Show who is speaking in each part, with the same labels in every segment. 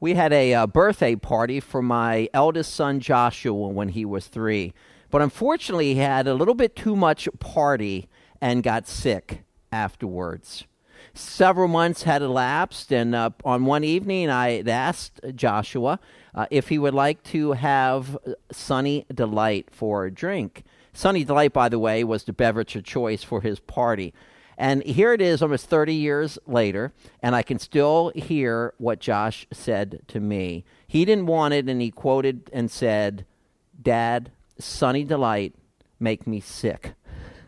Speaker 1: We had a uh, birthday party for my eldest son Joshua when he was three. But unfortunately, he had a little bit too much party and got sick afterwards. Several months had elapsed, and uh, on one evening, I asked Joshua uh, if he would like to have Sunny Delight for a drink. Sunny Delight, by the way, was the beverage of choice for his party. And here it is almost 30 years later, and I can still hear what Josh said to me. He didn't want it, and he quoted and said, Dad, Sunny Delight make me sick.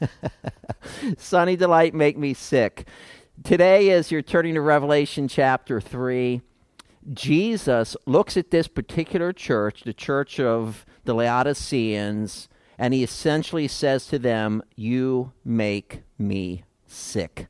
Speaker 1: Sunny Delight make me sick. Today, as you're turning to Revelation chapter 3, Jesus looks at this particular church, the church of the Laodiceans, and he essentially says to them, You make me sick.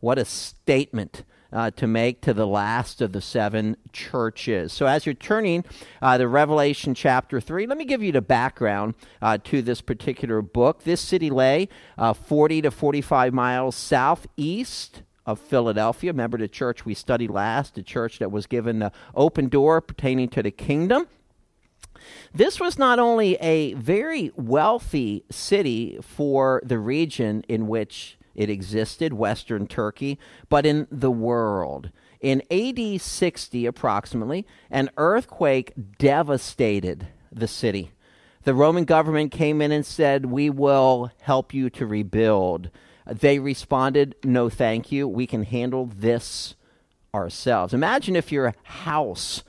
Speaker 1: What a statement uh, to make to the last of the seven churches. So, as you're turning uh, to Revelation chapter 3, let me give you the background uh, to this particular book. This city lay uh, 40 to 45 miles southeast of Philadelphia. Remember the church we studied last, the church that was given the open door pertaining to the kingdom. This was not only a very wealthy city for the region in which it existed, Western Turkey, but in the world. In AD 60, approximately, an earthquake devastated the city. The Roman government came in and said, We will help you to rebuild. They responded, No, thank you. We can handle this ourselves. Imagine if your house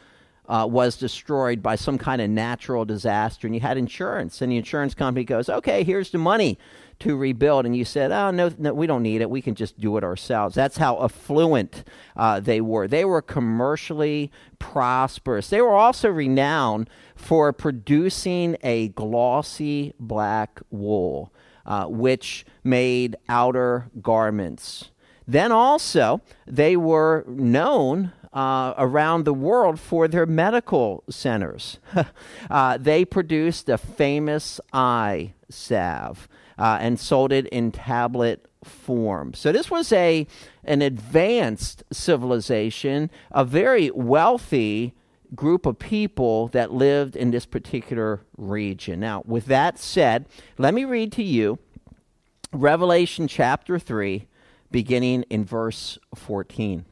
Speaker 1: uh, was destroyed by some kind of natural disaster and you had insurance, and the insurance company goes, Okay, here's the money to rebuild, and you said, "Oh no, no, we don't need it. We can just do it ourselves." That's how affluent uh, they were. They were commercially prosperous. They were also renowned for producing a glossy black wool, uh, which made outer garments. Then also, they were known uh, around the world for their medical centers. uh, they produced a famous eye salve uh, and sold it in tablet form. So this was a an advanced civilization, a very wealthy group of people that lived in this particular region. Now, with that said, let me read to you Revelation chapter 3 beginning in verse 14.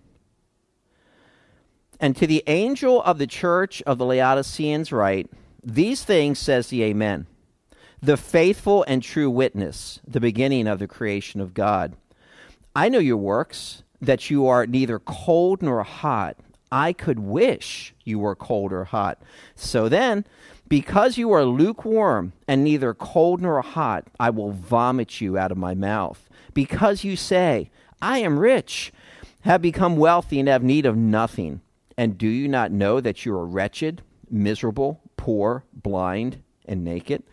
Speaker 1: And to the angel of the church of the Laodiceans write, These things says the Amen the faithful and true witness, the beginning of the creation of God. I know your works, that you are neither cold nor hot. I could wish you were cold or hot. So then, because you are lukewarm and neither cold nor hot, I will vomit you out of my mouth. Because you say, I am rich, have become wealthy, and have need of nothing. And do you not know that you are wretched, miserable, poor, blind, and naked?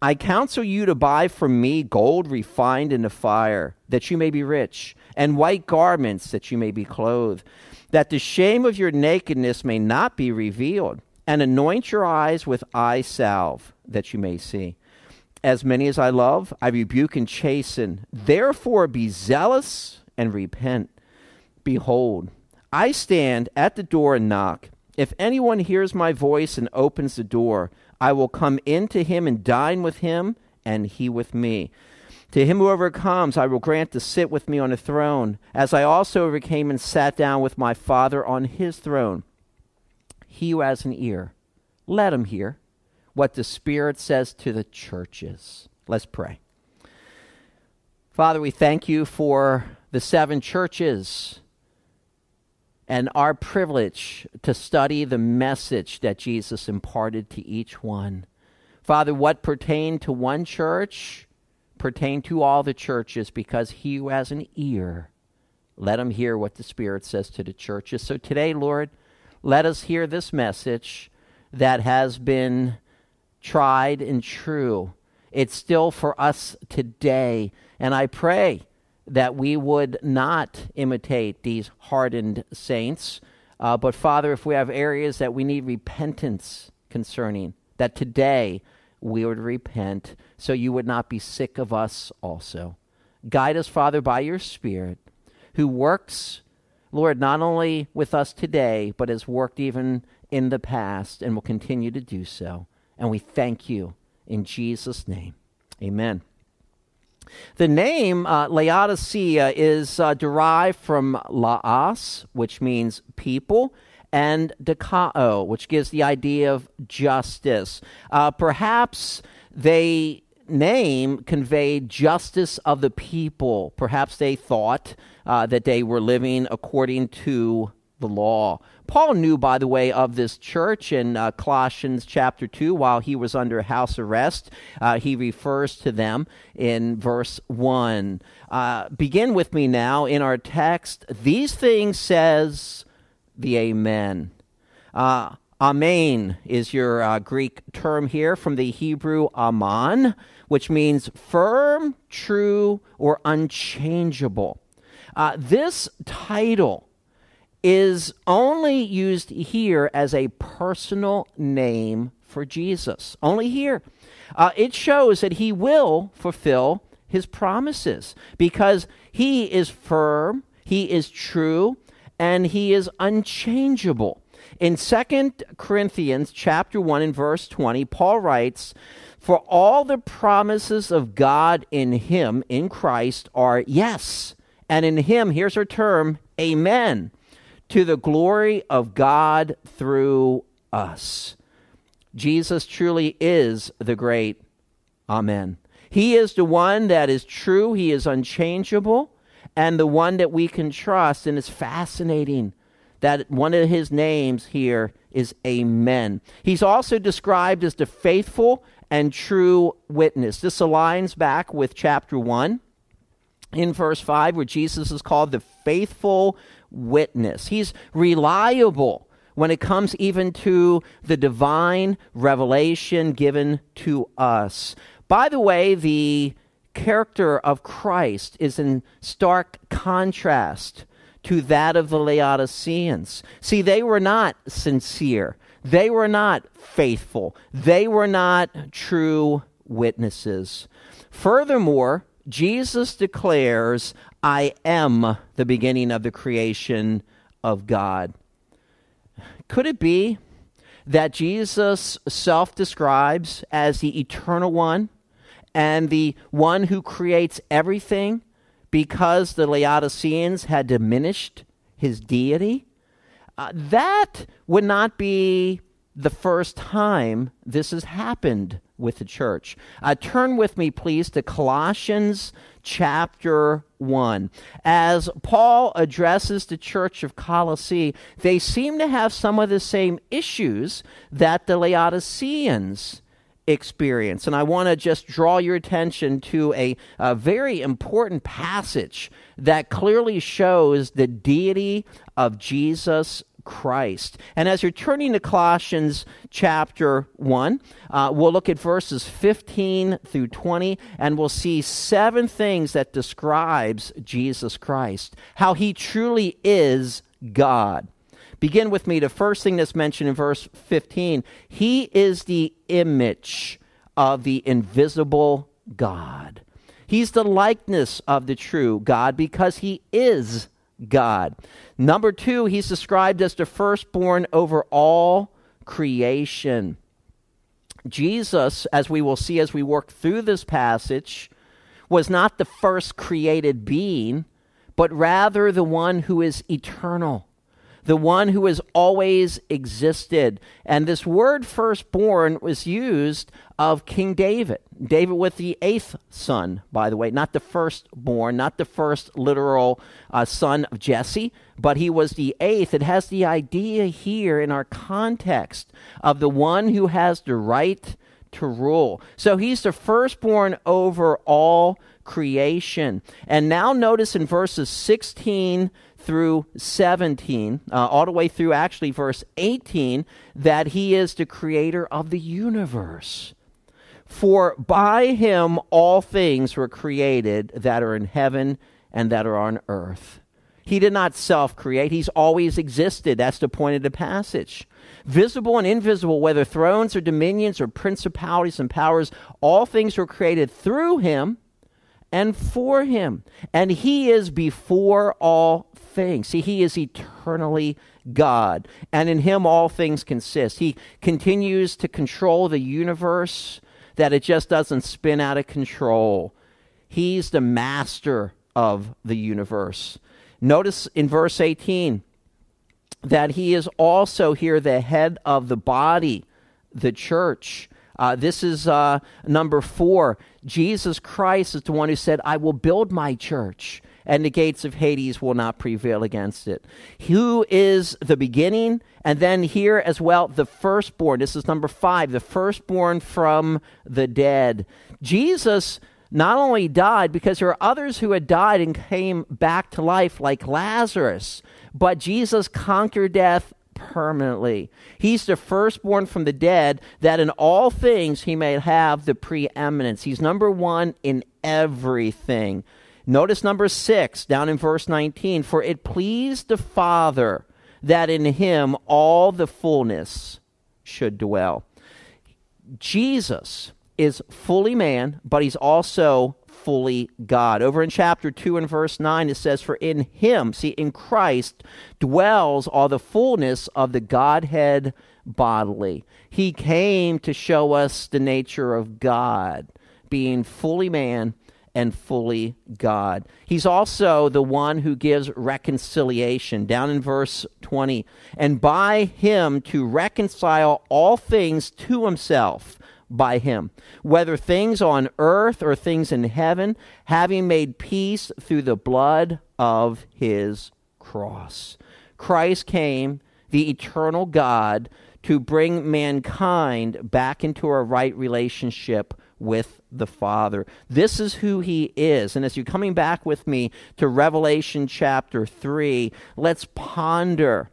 Speaker 1: I counsel you to buy from me gold refined in the fire, that you may be rich, and white garments, that you may be clothed, that the shame of your nakedness may not be revealed, and anoint your eyes with eye salve, that you may see. As many as I love, I rebuke and chasten. Therefore be zealous and repent. Behold, I stand at the door and knock. If anyone hears my voice and opens the door, I will come into him and dine with him, and he with me. To him who overcomes, I will grant to sit with me on a throne, as I also overcame and sat down with my Father on his throne. He who has an ear, let him hear what the Spirit says to the churches. Let's pray. Father, we thank you for the seven churches and our privilege to study the message that Jesus imparted to each one. Father, what pertained to one church pertained to all the churches because he who has an ear, let him hear what the Spirit says to the churches. So today, Lord, let us hear this message that has been tried and true. It's still for us today. And I pray that we would not imitate these hardened saints. Uh, but Father, if we have areas that we need repentance concerning, that today we would repent so you would not be sick of us also. Guide us, Father, by your Spirit, who works Lord, not only with us today, but has worked even in the past and will continue to do so. And we thank you in Jesus' name. Amen. The name uh, Laodicea is uh, derived from laos, which means people, and dikao, which gives the idea of justice. Uh, perhaps they name conveyed justice of the people. Perhaps they thought uh, that they were living according to the law. Paul knew, by the way, of this church in uh, Colossians chapter 2 while he was under house arrest. Uh, he refers to them in verse 1. Uh, begin with me now in our text. These things says the Amen. Uh, amen is your uh, Greek term here from the Hebrew aman, which means firm, true, or unchangeable. Uh, this title is only used here as a personal name for Jesus. Only here. Uh, it shows that he will fulfill his promises because he is firm, he is true, and he is unchangeable. In 2 Corinthians chapter 1 and verse 20, Paul writes, "For all the promises of God in him in Christ are yes, and in him here's our term, amen." To the glory of God through us. Jesus truly is the great Amen. He is the one that is true, He is unchangeable, and the one that we can trust. And it's fascinating that one of His names here is Amen. He's also described as the faithful and true witness. This aligns back with chapter 1 in verse 5, where Jesus is called the faithful witness. He's reliable when it comes even to the divine revelation given to us. By the way, the character of Christ is in stark contrast to that of the Laodiceans. See, they were not sincere, they were not faithful, they were not true witnesses. Furthermore, Jesus declares, I am the beginning of the creation of God. Could it be that Jesus self describes as the eternal one and the one who creates everything because the Laodiceans had diminished his deity? Uh, that would not be the first time this has happened with the church. Uh, turn with me, please, to Colossians chapter 1. As Paul addresses the church of Colossae, they seem to have some of the same issues that the Laodiceans experience. And I want to just draw your attention to a, a, very important passage that clearly shows the deity of Jesus Christ. And as you're turning to Colossians chapter 1, uh, we'll look at verses 15 through 20, and we'll see seven things that describes Jesus Christ, how he truly is God. Begin with me. The first thing that's mentioned in verse 15 He is the image of the invisible God. He's the likeness of the true God because he is God. Number two, he's described as the firstborn over all creation. Jesus, as we will see as we work through this passage, was not the first created being, but rather the one who is eternal the one who has always existed. And this word firstborn was used of King David. David with the eighth son, by the way, not the firstborn, not the first literal uh, son of Jesse, but he was the eighth. It has the idea here in our context of the one who has the right to rule. So he's the firstborn over all creation. And now notice in verses 16 through 17, uh, all the way through actually verse 18, that he is the creator of the universe. For by him all things were created that are in heaven and that are on earth. He did not self create, he's always existed. That's the point of the passage. Visible and invisible, whether thrones or dominions or principalities and powers, all things were created through him and for him. And he is before all things. See, he is eternally God, and in him all things consist. He continues to control the universe, that it just doesn't spin out of control. He's the master of the universe. Notice in verse 18 that he is also here the head of the body, the church. Uh, this is uh, number four. Jesus Christ is the one who said, I will build my church, and the gates of Hades will not prevail against it. Who is the beginning? And then here as well, the firstborn. This is number five, the firstborn from the dead. Jesus not only died because there are others who had died and came back to life, like Lazarus, but Jesus conquered death permanently. He's the firstborn from the dead, that in all things he may have the preeminence. He's number one in everything. Notice number six, down in verse 19 For it pleased the Father that in him all the fullness should dwell. Jesus is fully man, but he's also fully God. Over in chapter 2 and verse 9, it says, For in him, see, in Christ, dwells all the fullness of the Godhead bodily. He came to show us the nature of God, being fully man and fully God. He's also the one who gives reconciliation. Down in verse 20, and by him to reconcile all things to himself by him, whether things on earth or things in heaven, having made peace through the blood of his cross. Christ came, the eternal God, to bring mankind back into a right relationship with the Father. This is who he is. And as you're coming back with me to Revelation chapter 3, let's ponder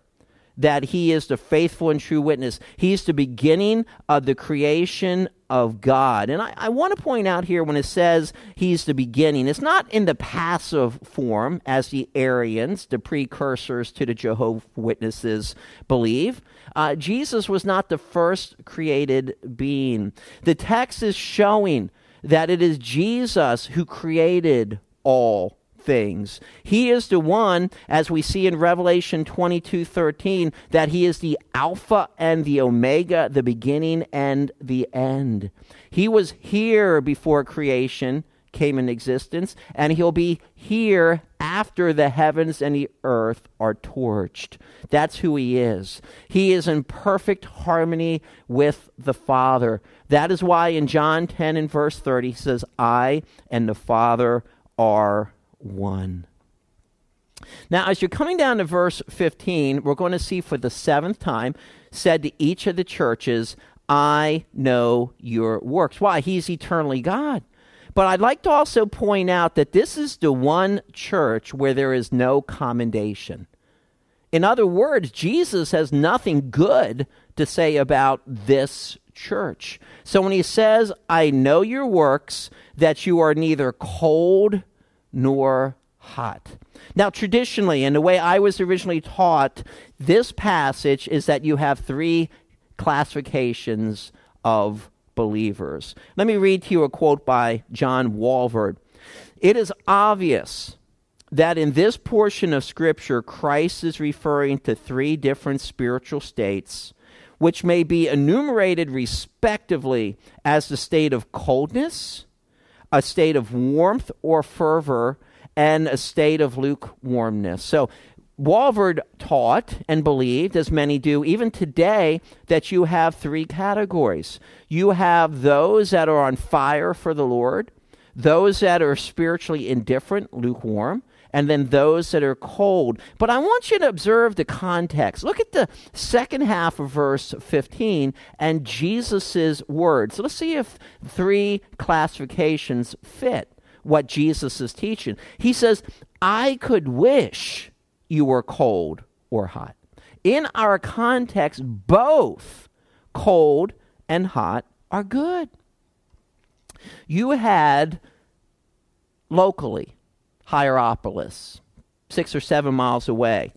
Speaker 1: that he is the faithful and true witness. He's the beginning of the creation of God. And I, I want to point out here when it says he's the beginning, it's not in the passive form as the Arians, the precursors to the Jehovah Witnesses, believe. Uh, Jesus was not the first created being. The text is showing that it is Jesus who created all things. He is the one, as we see in Revelation 22 13, that he is the Alpha and the Omega, the beginning and the end. He was here before creation came in existence, and he'll be here after the heavens and the earth are torched. That's who he is. He is in perfect harmony with the Father. That is why in John 10 and verse 30 he says, I and the Father are 1. Now, as you're coming down to verse 15, we're going to see for the seventh time said to each of the churches, I know your works. Why? He's eternally God. But I'd like to also point out that this is the one church where there is no commendation. In other words, Jesus has nothing good to say about this church. So when he says, I know your works, that you are neither cold nor hot. Now, traditionally, and the way I was originally taught, this passage is that you have three classifications of believers. Let me read to you a quote by John Walvoord. It is obvious that in this portion of Scripture, Christ is referring to three different spiritual states, which may be enumerated respectively as the state of coldness, a state of warmth or fervor, and a state of lukewarmness. So, Walvoord taught and believed, as many do even today, that you have three categories. You have those that are on fire for the Lord, those that are spiritually indifferent, lukewarm, and then those that are cold. But I want you to observe the context. Look at the second half of verse 15 and Jesus' words. Let's see if three classifications fit what Jesus is teaching. He says, I could wish you were cold or hot. In our context, both cold and hot are good. You had locally Hierapolis, six or seven miles away.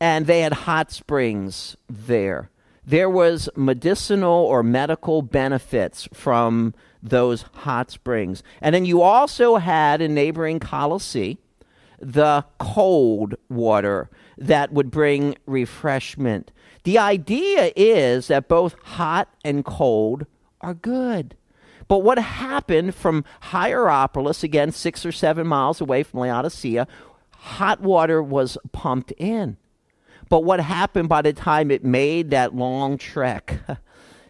Speaker 1: And they had hot springs there. There was medicinal or medical benefits from those hot springs. And then you also had in neighboring Colossae the cold water that would bring refreshment. The idea is that both hot and cold are good. But what happened from Hierapolis, again, six or seven miles away from Laodicea, hot water was pumped in. But what happened by the time it made that long trek?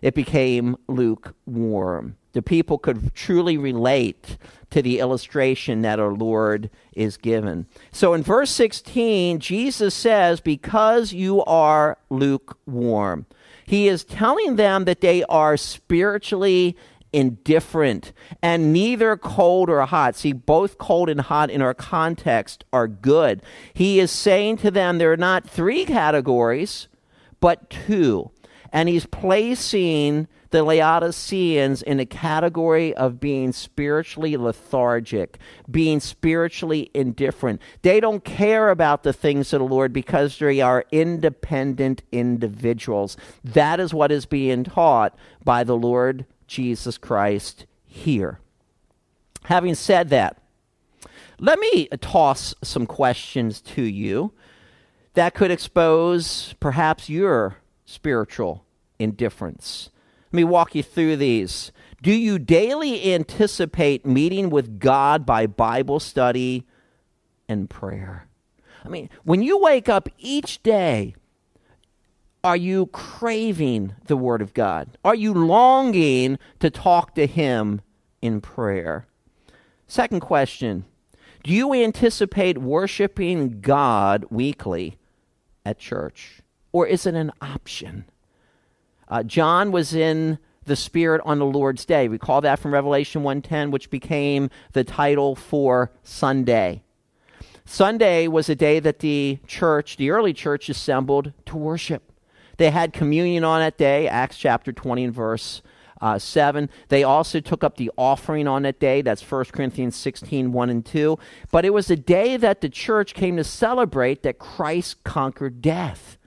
Speaker 1: It became lukewarm. The people could truly relate to the illustration that our Lord is given. So in verse 16, Jesus says, Because you are lukewarm. He is telling them that they are spiritually indifferent and neither cold or hot. See, both cold and hot in our context are good. He is saying to them there are not three categories, but two. And he's placing the Laodiceans in a category of being spiritually lethargic, being spiritually indifferent. They don't care about the things of the Lord because they are independent individuals. That is what is being taught by the Lord Jesus Christ here. Having said that, let me toss some questions to you that could expose perhaps your spiritual indifference. Let me walk you through these. Do you daily anticipate meeting with God by Bible study and prayer? I mean, when you wake up each day, are you craving the Word of God? Are you longing to talk to Him in prayer? Second question Do you anticipate worshiping God weekly at church? Or is it an option? Uh, John was in the Spirit on the Lord's Day. We call that from Revelation 1:10, which became the title for Sunday. Sunday was a day that the church, the early church, assembled to worship. They had communion on that day, Acts chapter 20 and verse uh, 7. They also took up the offering on that day. That's 1 Corinthians 16, 1 and 2. But it was a day that the church came to celebrate that Christ conquered death.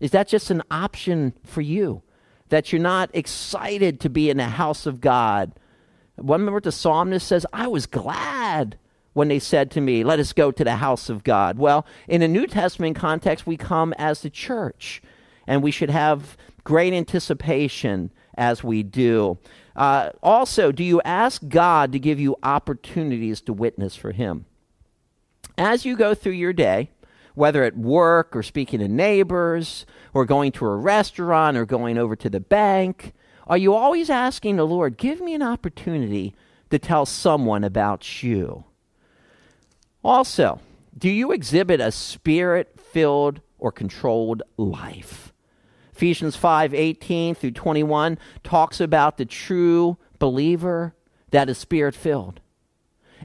Speaker 1: Is that just an option for you? That you're not excited to be in the house of God? Remember what the psalmist says? I was glad when they said to me, Let us go to the house of God. Well, in a New Testament context, we come as the church and we should have great anticipation as we do. Uh, also, do you ask God to give you opportunities to witness for Him? As you go through your day, whether at work or speaking to neighbors or going to a restaurant or going over to the bank, are you always asking the Lord, give me an opportunity to tell someone about you? Also, do you exhibit a spirit filled or controlled life? Ephesians 5 18 through 21 talks about the true believer that is spirit filled.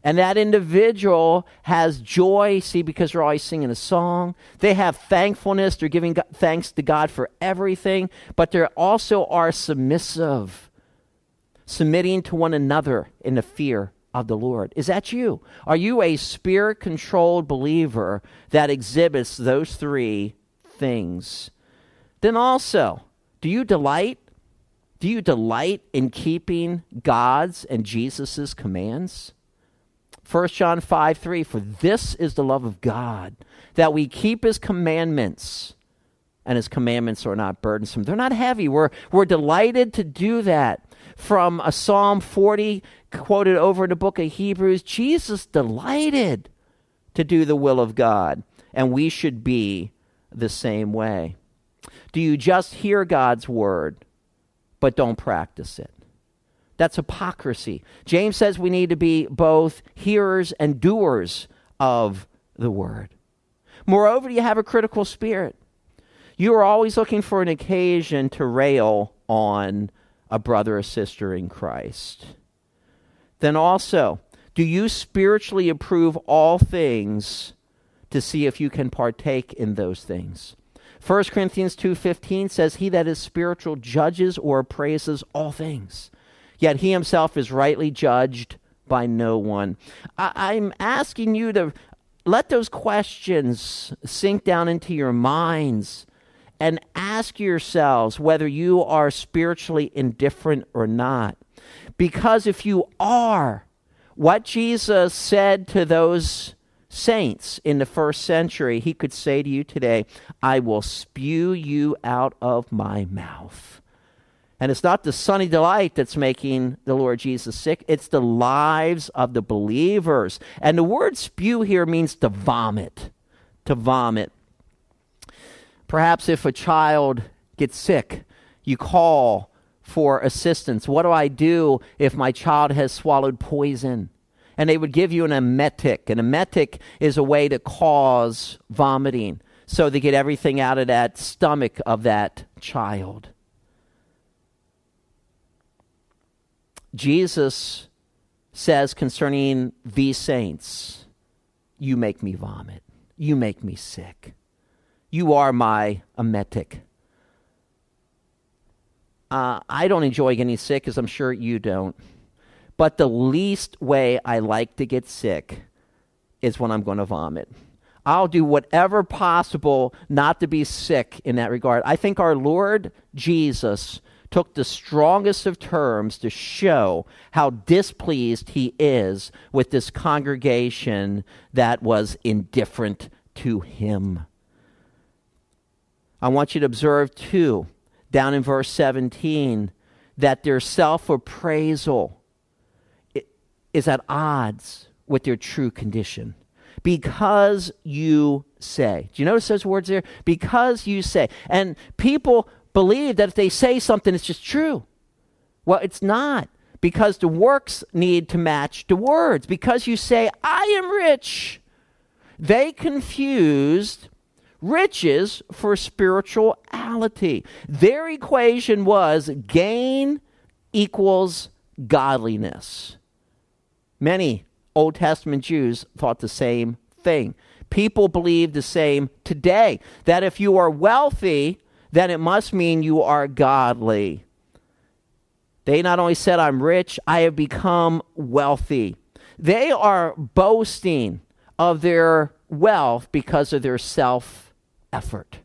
Speaker 1: And that individual has joy, see, because they're always singing a song. They have thankfulness. They're giving thanks to God for everything, but they also are submissive, submitting to one another in the fear of the Lord. Is that you? Are you a spirit controlled believer that exhibits those three things? Then also, do you delight? Do you delight in keeping God's and Jesus' commands? 1 John 5 3 For this is the love of God, that we keep his commandments, and his commandments are not burdensome. They're not heavy. We're, we're delighted to do that. From a Psalm 40 quoted over in the book of Hebrews, Jesus delighted to do the will of God, and we should be the same way. Do you just hear God's word, but don't practice it? That's hypocrisy. James says we need to be both hearers and doers of the word. Moreover, you have a critical spirit. You are always looking for an occasion to rail on a brother or sister in Christ. Then also, do you spiritually approve all things to see if you can partake in those things? 1 Corinthians 2:15 says he that is spiritual judges or appraises all things. Yet he himself is rightly judged by no one. I- I'm asking you to let those questions sink down into your minds and ask yourselves whether you are spiritually indifferent or not. Because if you are, what Jesus said to those saints in the first century, he could say to you today, I will spew you out of my mouth. And it's not the sunny delight that's making the Lord Jesus sick, it's the lives of the believers. And the word spew here means to vomit. To vomit. Perhaps if a child gets sick, you call for assistance. What do I do if my child has swallowed poison? And they would give you an emetic. An emetic is a way to cause vomiting so they get everything out of that stomach of that child. Jesus says concerning these saints, You make me vomit. You make me sick. You are my emetic. Uh, I don't enjoy getting sick, as I'm sure you don't. But the least way I like to get sick is when I'm going to vomit. I'll do whatever possible not to be sick in that regard. I think our Lord Jesus took the strongest of terms to show how displeased he is with this congregation that was indifferent to him. I want you to observe, too, down in verse 17, that their self appraisal is at odds with their true condition. Because you say. Do you notice those words there? Because you say. And people believe that if they say something, it's just true. Well, it's not because the works need to match the words. Because you say, I am rich, they confused riches for spirituality. Their equation was gain equals godliness. Many Old Testament Jews thought the same thing. People believe the same today that if you are wealthy, then it must mean you are godly. They not only said, I'm rich, I have become wealthy. They are boasting of their wealth because of their self effort.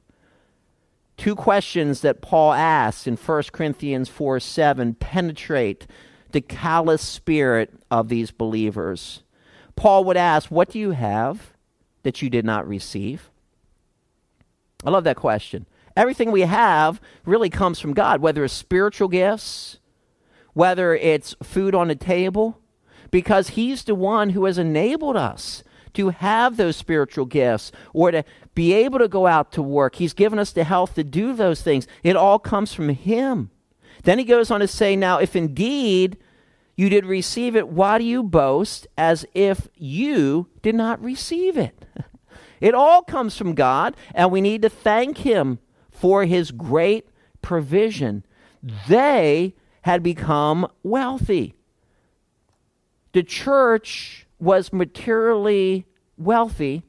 Speaker 1: Two questions that Paul asks in 1 Corinthians 4 7 penetrate the callous spirit of these believers. Paul would ask, What do you have that you did not receive? I love that question. Everything we have really comes from God, whether it's spiritual gifts, whether it's food on the table, because He's the one who has enabled us to have those spiritual gifts or to be able to go out to work. He's given us the health to do those things. It all comes from Him. Then he goes on to say, Now, if indeed you did receive it, why do you boast as if you did not receive it? It all comes from God, and we need to thank Him for his great provision. They had become wealthy. The church was materially wealthy,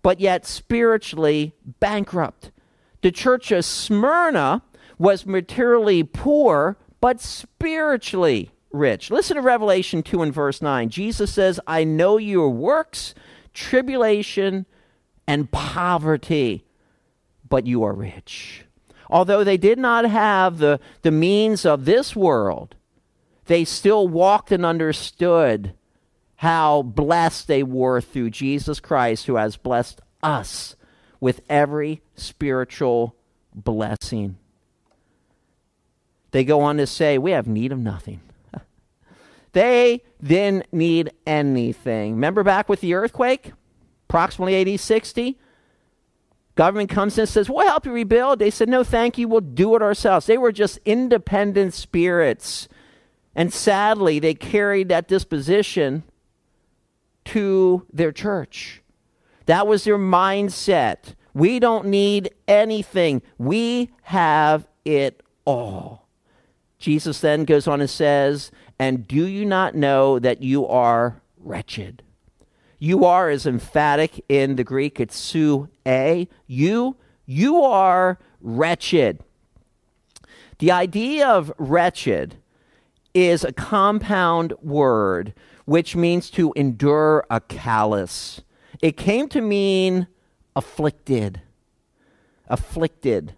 Speaker 1: but yet spiritually bankrupt. The church of Smyrna was materially poor, but spiritually rich. Listen to Revelation 2 and verse 9. Jesus says, I know your works, tribulation, and poverty but you are rich. Although they did not have the, the means of this world, they still walked and understood how blessed they were through Jesus Christ, who has blessed us with every spiritual blessing. They go on to say, We have need of nothing. they didn't need anything. Remember back with the earthquake? Approximately AD 60? Government comes in and says, We'll help you rebuild. They said, No, thank you. We'll do it ourselves. They were just independent spirits. And sadly, they carried that disposition to their church. That was their mindset. We don't need anything, we have it all. Jesus then goes on and says, And do you not know that you are wretched? You are is emphatic in the Greek. It's su a. You, you are wretched. The idea of wretched is a compound word which means to endure a callous. It came to mean afflicted. Afflicted.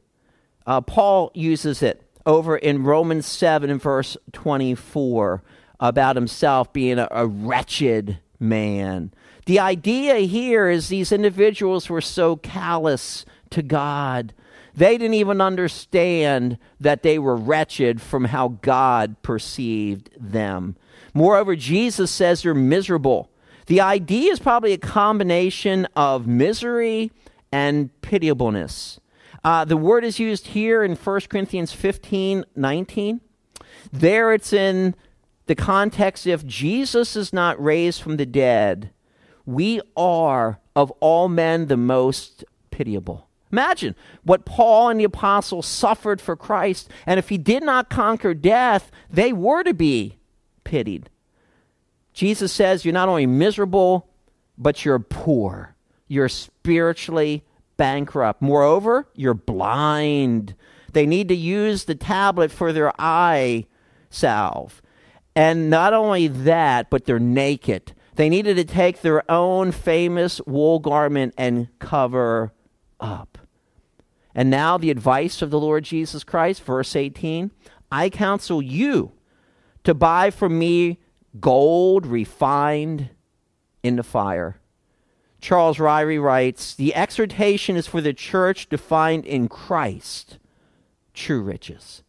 Speaker 1: Uh, Paul uses it over in Romans 7 and verse 24 about himself being a, a wretched man. The idea here is these individuals were so callous to God. They didn't even understand that they were wretched from how God perceived them. Moreover, Jesus says they're miserable. The idea is probably a combination of misery and pitiableness. Uh, the word is used here in 1 Corinthians 15 19. There it's in the context if Jesus is not raised from the dead, we are of all men the most pitiable. Imagine what Paul and the apostles suffered for Christ, and if he did not conquer death, they were to be pitied. Jesus says you're not only miserable, but you're poor. You're spiritually bankrupt. Moreover, you're blind. They need to use the tablet for their eye salve. And not only that, but they're naked. They needed to take their own famous wool garment and cover up. And now, the advice of the Lord Jesus Christ, verse 18 I counsel you to buy from me gold refined in the fire. Charles Ryrie writes The exhortation is for the church to find in Christ true riches,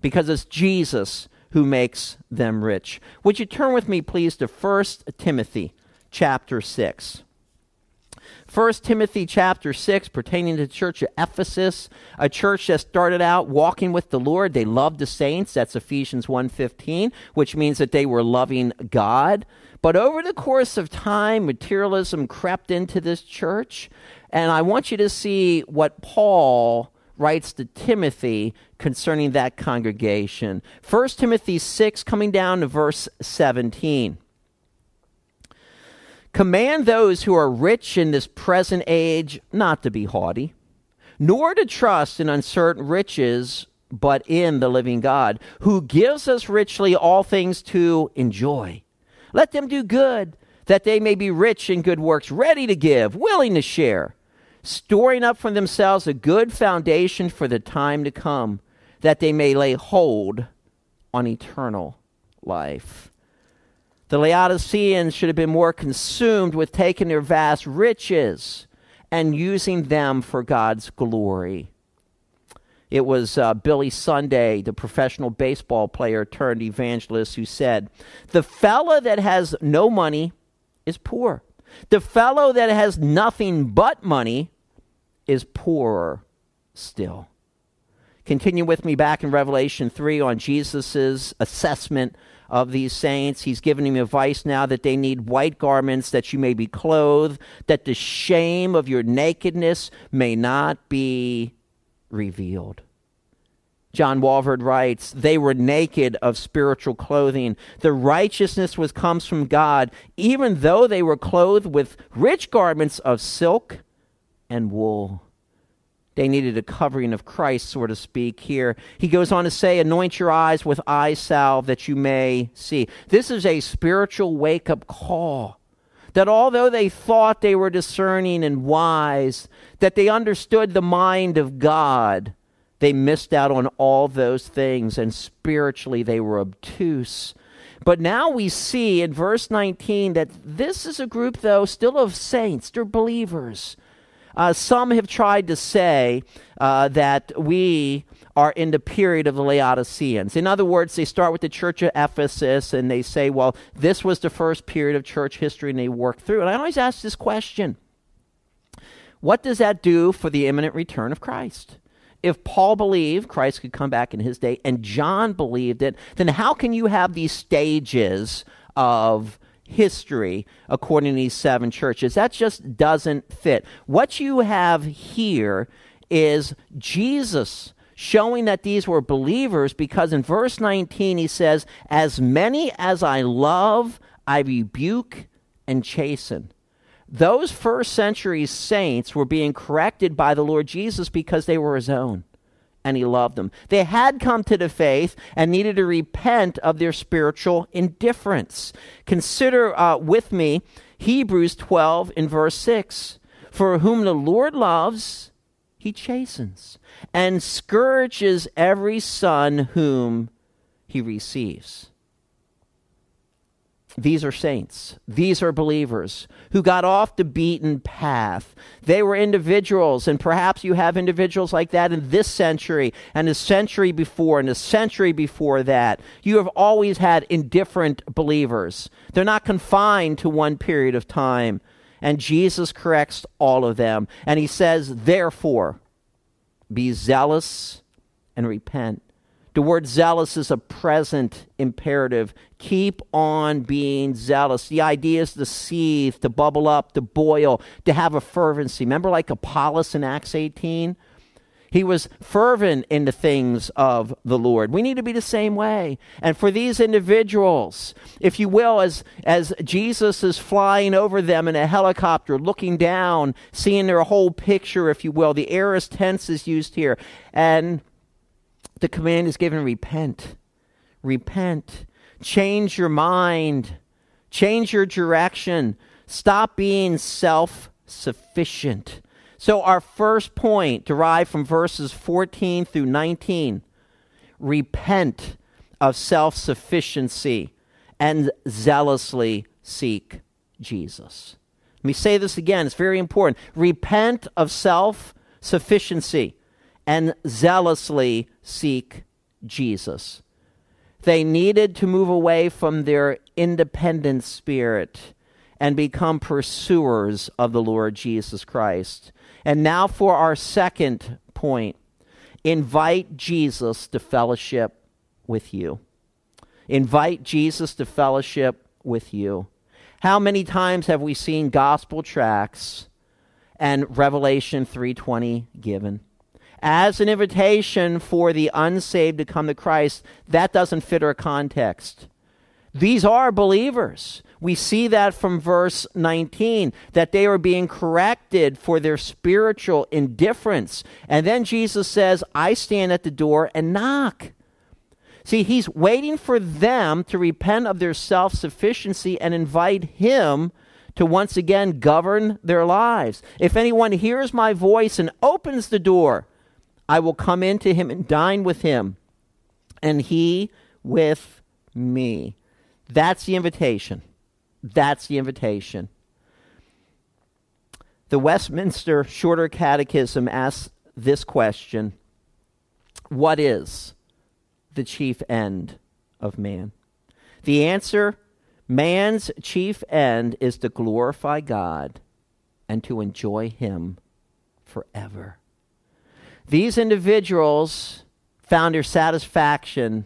Speaker 1: because it's Jesus who makes them rich. Would you turn with me, please, to 1 Timothy chapter 6? 1 Timothy chapter 6, pertaining to the church of Ephesus, a church that started out walking with the Lord. They loved the saints. That's Ephesians 1.15, which means that they were loving God. But over the course of time, materialism crept into this church. And I want you to see what Paul writes to Timothy concerning that congregation. 1 Timothy 6, coming down to verse 17. Command those who are rich in this present age not to be haughty, nor to trust in uncertain riches, but in the living God, who gives us richly all things to enjoy. Let them do good, that they may be rich in good works, ready to give, willing to share storing up for themselves a good foundation for the time to come, that they may lay hold on eternal life. The Laodiceans should have been more consumed with taking their vast riches and using them for God's glory. It was uh, Billy Sunday, the professional baseball player turned evangelist, who said, The fellow that has no money is poor. The fellow that has nothing but money is poorer still. Continue with me back in Revelation 3 on Jesus' assessment of these saints. He's giving them advice now that they need white garments, that you may be clothed, that the shame of your nakedness may not be revealed. John Walvoord writes, They were naked of spiritual clothing. The righteousness was comes from God, even though they were clothed with rich garments of silk and wool. They needed a covering of Christ, so to speak, here. He goes on to say, Anoint your eyes with eye salve that you may see. This is a spiritual wake up call. That although they thought they were discerning and wise, that they understood the mind of God, they missed out on all those things, and spiritually they were obtuse. But now we see in verse 19 that this is a group, though, still of saints, they're believers uh, some have tried to say uh, that we are in the period of the Laodiceans. In other words, they start with the church of Ephesus and they say, well, this was the first period of church history, and they work through. And I always ask this question What does that do for the imminent return of Christ? If Paul believed Christ could come back in his day and John believed it, then how can you have these stages of history according to these seven churches. That just doesn't fit. What you have here is Jesus showing that these were believers because in verse 19 he says, As many as I love, I rebuke and chasten. Those first century saints were being corrected by the Lord Jesus because they were his own and he loved them. They had come to the faith and needed to repent of their spiritual indifference. Consider uh, with me Hebrews 12 in verse 6. For whom the Lord loves, he chastens and scourges every son whom he receives. These are saints. These are believers who got off the beaten path. They were individuals, and perhaps you have individuals like that in this century and a century before and a century before that. You have always had indifferent believers. They're not confined to one period of time. And Jesus corrects all of them. And he says, therefore, be zealous and repent. The word zealous is a present imperative. Keep on being zealous. The idea is to seethe, to bubble up, to boil, to have a fervency. Remember, like Apollos in Acts 18? He was fervent in the things of the Lord. We need to be the same way. And for these individuals, if you will, as, as Jesus is flying over them in a helicopter, looking down, seeing their whole picture, if you will, the aorist tense is used here. And the command is given repent. Repent. Change your mind. Change your direction. Stop being self sufficient. So, our first point, derived from verses 14 through 19, repent of self sufficiency and zealously seek Jesus. Let me say this again, it's very important. Repent of self sufficiency and zealously seek Jesus. They needed to move away from their independent spirit and become pursuers of the Lord Jesus Christ. And now for our second point invite Jesus to fellowship with you. Invite Jesus to fellowship with you. How many times have we seen gospel tracts and Revelation 3:20 given? As an invitation for the unsaved to come to Christ, that doesn't fit our context. These are believers. We see that from verse 19, that they are being corrected for their spiritual indifference. And then Jesus says, I stand at the door and knock. See, he's waiting for them to repent of their self sufficiency and invite him to once again govern their lives. If anyone hears my voice and opens the door, I will come into him and dine with him, and he with me. That's the invitation. That's the invitation. The Westminster Shorter Catechism asks this question What is the chief end of man? The answer man's chief end is to glorify God and to enjoy him forever. These individuals found their satisfaction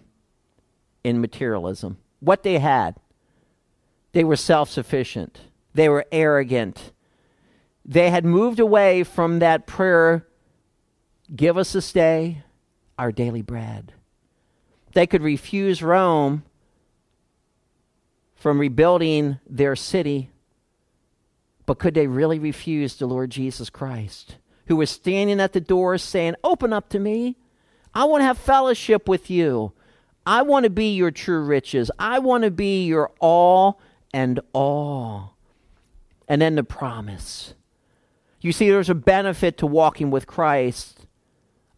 Speaker 1: in materialism. What they had, they were self sufficient, they were arrogant. They had moved away from that prayer give us this day our daily bread. They could refuse Rome from rebuilding their city, but could they really refuse the Lord Jesus Christ? Who was standing at the door saying, Open up to me. I want to have fellowship with you. I want to be your true riches. I want to be your all and all. And then the promise. You see, there's a benefit to walking with Christ,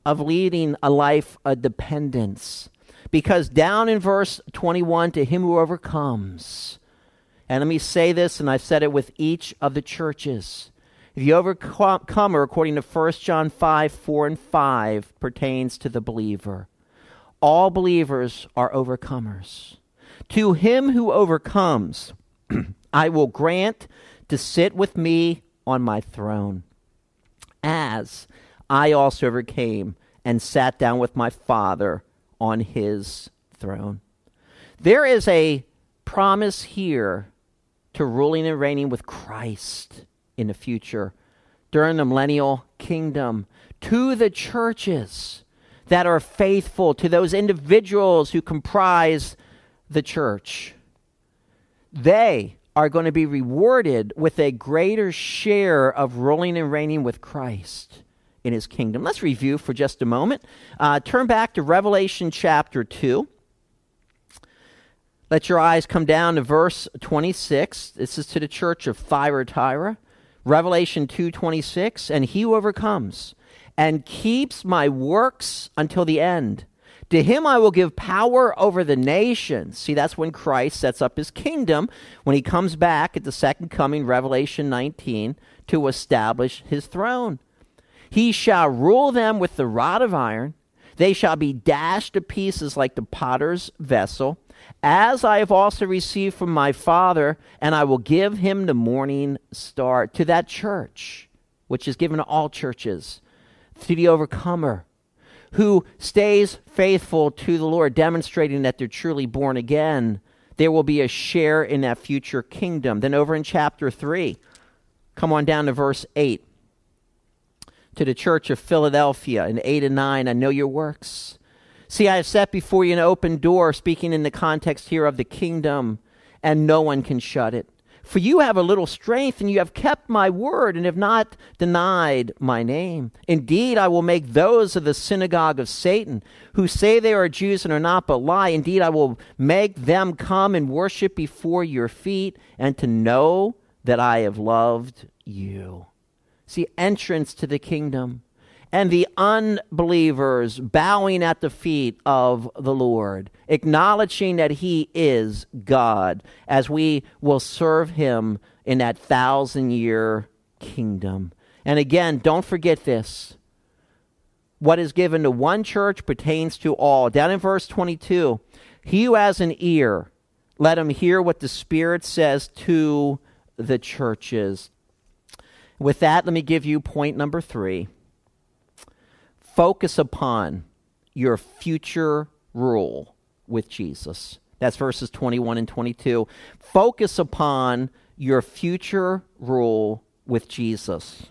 Speaker 1: of leading a life of dependence. Because down in verse 21, to him who overcomes, and let me say this, and I've said it with each of the churches the overcomer, according to 1 John 5 4 and 5, pertains to the believer. All believers are overcomers. To him who overcomes, I will grant to sit with me on my throne, as I also overcame and sat down with my Father on his throne. There is a promise here to ruling and reigning with Christ in the future during the millennial kingdom to the churches that are faithful, to those individuals who comprise the church. They are going to be rewarded with a greater share of ruling and reigning with Christ in his kingdom. Let's review for just a moment. Uh, turn back to Revelation chapter 2. Let your eyes come down to verse 26. This is to the church of Thyatira. Revelation 2:26, and he who overcomes and keeps my works until the end, To him I will give power over the nations. See, that's when Christ sets up his kingdom, when he comes back at the second coming, Revelation 19, to establish his throne. He shall rule them with the rod of iron. They shall be dashed to pieces like the potter's vessel, as I have also received from my Father, and I will give him the morning star to that church, which is given to all churches, to the overcomer who stays faithful to the Lord, demonstrating that they're truly born again. There will be a share in that future kingdom. Then over in chapter 3, come on down to verse 8 to the church of Philadelphia in 8 and 9, I know your works. See, I have set before you an open door, speaking in the context here of the kingdom, and no one can shut it. For you have a little strength, and you have kept my word, and have not denied my name. Indeed, I will make those of the synagogue of Satan, who say they are Jews and are not, but lie. Indeed, I will make them come and worship before your feet, and to know that I have loved you. See, entrance to the kingdom. And the unbelievers bowing at the feet of the Lord, acknowledging that He is God, as we will serve Him in that thousand year kingdom. And again, don't forget this. What is given to one church pertains to all. Down in verse 22, he who has an ear, let him hear what the Spirit says to the churches. With that, let me give you point number three focus upon your future rule with Jesus. That's verses 21 and 22. Focus upon your future rule with Jesus.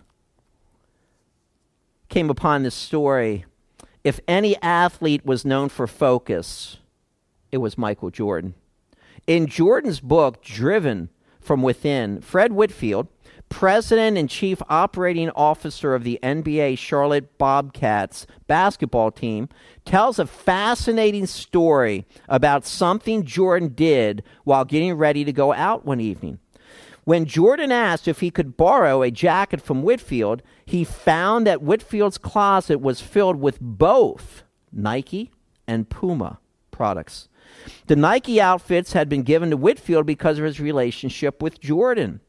Speaker 1: Came upon this story. If any athlete was known for focus, it was Michael Jordan. In Jordan's book, Driven from Within, Fred Whitfield president and chief operating officer of the NBA Charlotte Bobcats basketball team, tells a fascinating story about something Jordan did while getting ready to go out one evening. When Jordan asked if he could borrow a jacket from Whitfield, he found that Whitfield's closet was filled with both Nike and Puma products. The Nike outfits had been given to Whitfield because of his relationship with Jordan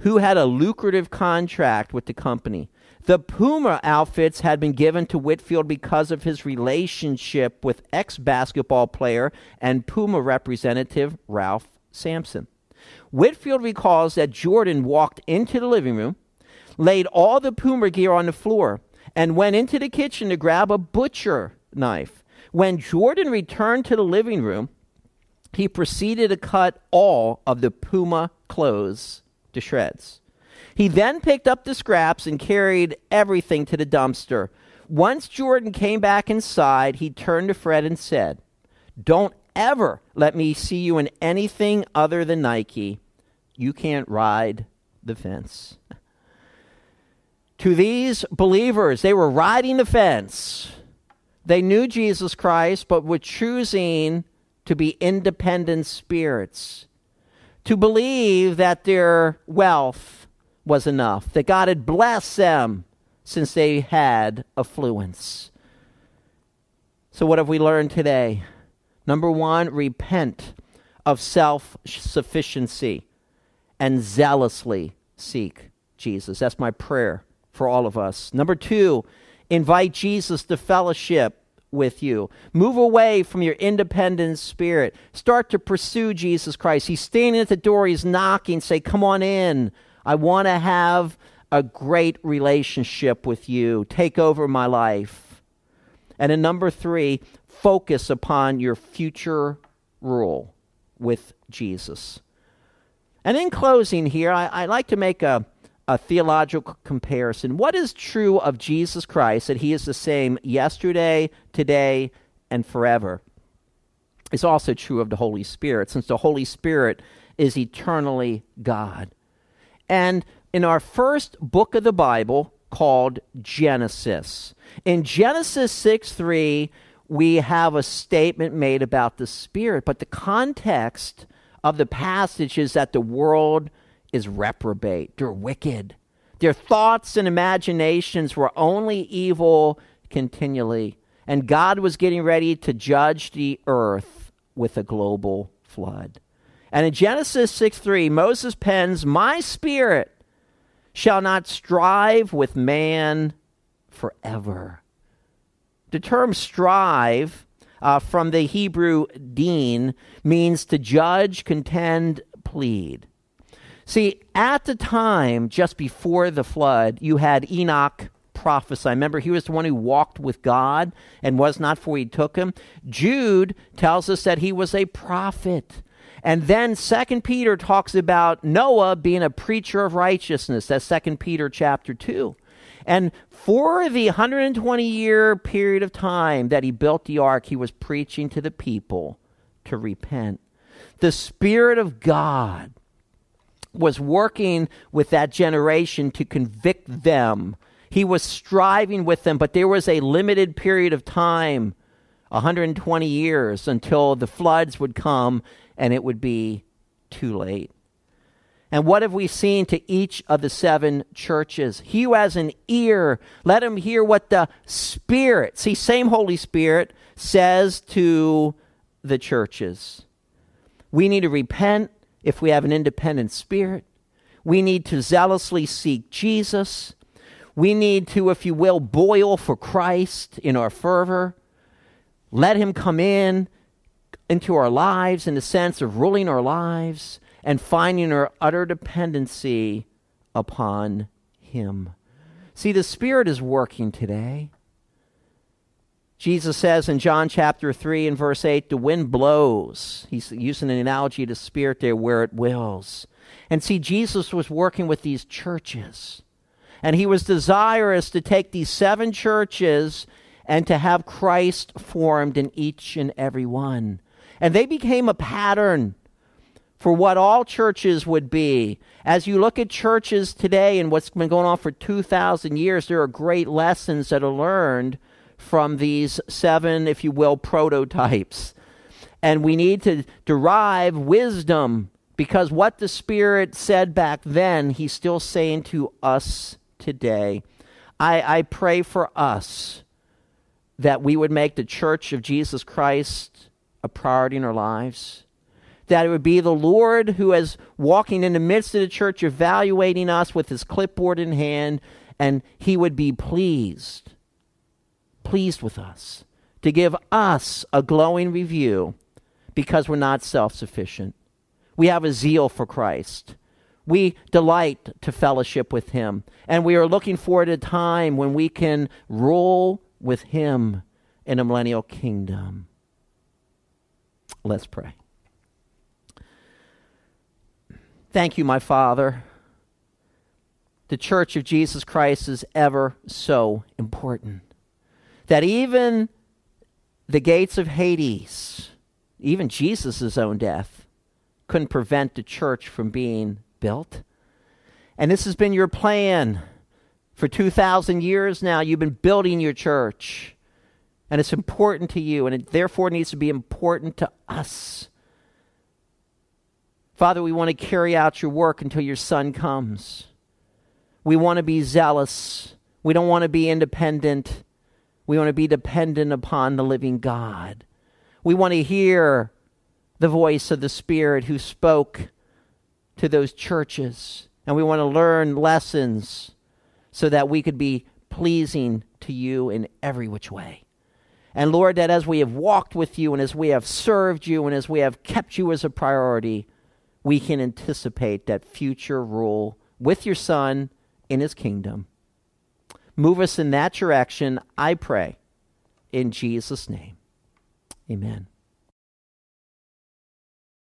Speaker 1: who had a lucrative contract with the company. The Puma outfits had been given to Whitfield because of his relationship with ex basketball player and Puma representative Ralph Sampson. Whitfield recalls that Jordan walked into the living room, laid all the Puma gear on the floor, and went into the kitchen to grab a butcher knife. When Jordan returned to the living room, he proceeded to cut all of the Puma clothes to shreds. He then picked up the scraps and carried everything to the dumpster. Once Jordan came back inside, he turned to Fred and said, Don't ever let me see you in anything other than Nike. You can't ride the fence. to these believers, they were riding the fence. They knew Jesus Christ, but were choosing to be independent spirits to believe that their wealth was enough, that God had blessed them since they had affluence. So, what have we learned today? Number one, repent of self sufficiency and zealously seek Jesus. That's my prayer for all of us. Number two, invite Jesus to fellowship with you. Move away from your independent spirit. Start to pursue Jesus Christ. He's standing at the door, he's knocking. Say, Come on in. I want to have a great relationship with you. Take over my life. And in number three, focus upon your future rule with Jesus. And in closing here, I, like to make a a theological comparison. What is true of Jesus Christ that he is the same yesterday, today, and forever? Is also true of the Holy Spirit, since the Holy Spirit is eternally God. And in our first book of the Bible, called Genesis, in Genesis 6 3, we have a statement made about the Spirit, but the context of the passage is that the world is reprobate. They're wicked. Their thoughts and imaginations were only evil continually. and God was getting ready to judge the earth with a global flood. And in Genesis 6 3, Moses pens, My spirit shall not strive with man forever. The term strive uh, from the Hebrew din means to judge, contend, plead. See, at the time, just before the flood, you had Enoch prophesy. Remember, he was the one who walked with God and was not, for he took him. Jude tells us that he was a prophet. And then Second Peter talks about Noah being a preacher of righteousness. That's Second Peter chapter 2. And for the 120 year period of time that he built the ark, he was preaching to the people to repent. The Spirit of God was working with that generation to convict them. He was striving with them, but there was a limited period of time 120 years until the floods would come and it would be too late. And what have we seen to each of the seven churches? He who has an ear, let him hear what the Spirit, see, same Holy Spirit, says to the churches. We need to repent if we have an independent spirit. We need to zealously seek Jesus. We need to, if you will, boil for Christ in our fervor. Let him come in into our lives in the sense of ruling our lives and finding our utter dependency upon Him. See, the Spirit is working today. Jesus says in John chapter 3 and verse 8, the wind blows. He's using an analogy to spirit there where it wills. And see, Jesus was working with these churches. And he was desirous to take these seven churches and to have Christ formed in each and every one. And they became a pattern for what all churches would be. As you look at churches today and what's been going on for 2,000 years, there are great lessons that are learned from these seven, if you will, prototypes. And we need to derive wisdom because what the Spirit said back then, He's still saying to us today. I, I pray for us that we would make the church of Jesus Christ a priority in our lives. That it would be the Lord who is walking in the midst of the church, evaluating us with his clipboard in hand, and he would be pleased, pleased with us, to give us a glowing review because we're not self sufficient. We have a zeal for Christ. We delight to fellowship with him. And we are looking forward to a time when we can rule with him in a millennial kingdom. Let's pray. Thank you, my Father. The church of Jesus Christ is ever so important. That even the gates of Hades, even Jesus' own death, couldn't prevent the church from being built. And this has been your plan for 2,000 years now. You've been building your church and it's important to you, and it therefore needs to be important to us. Father, we want to carry out your work until your Son comes. We want to be zealous. We don't want to be independent. We want to be dependent upon the living God. We want to hear the voice of the Spirit who spoke to those churches. And we want to learn lessons so that we could be pleasing to you in every which way. And Lord, that as we have walked with you and as we have served you and as we have kept you as a priority, we can anticipate that future rule with your Son in his kingdom. Move us in that direction, I pray, in Jesus' name. Amen.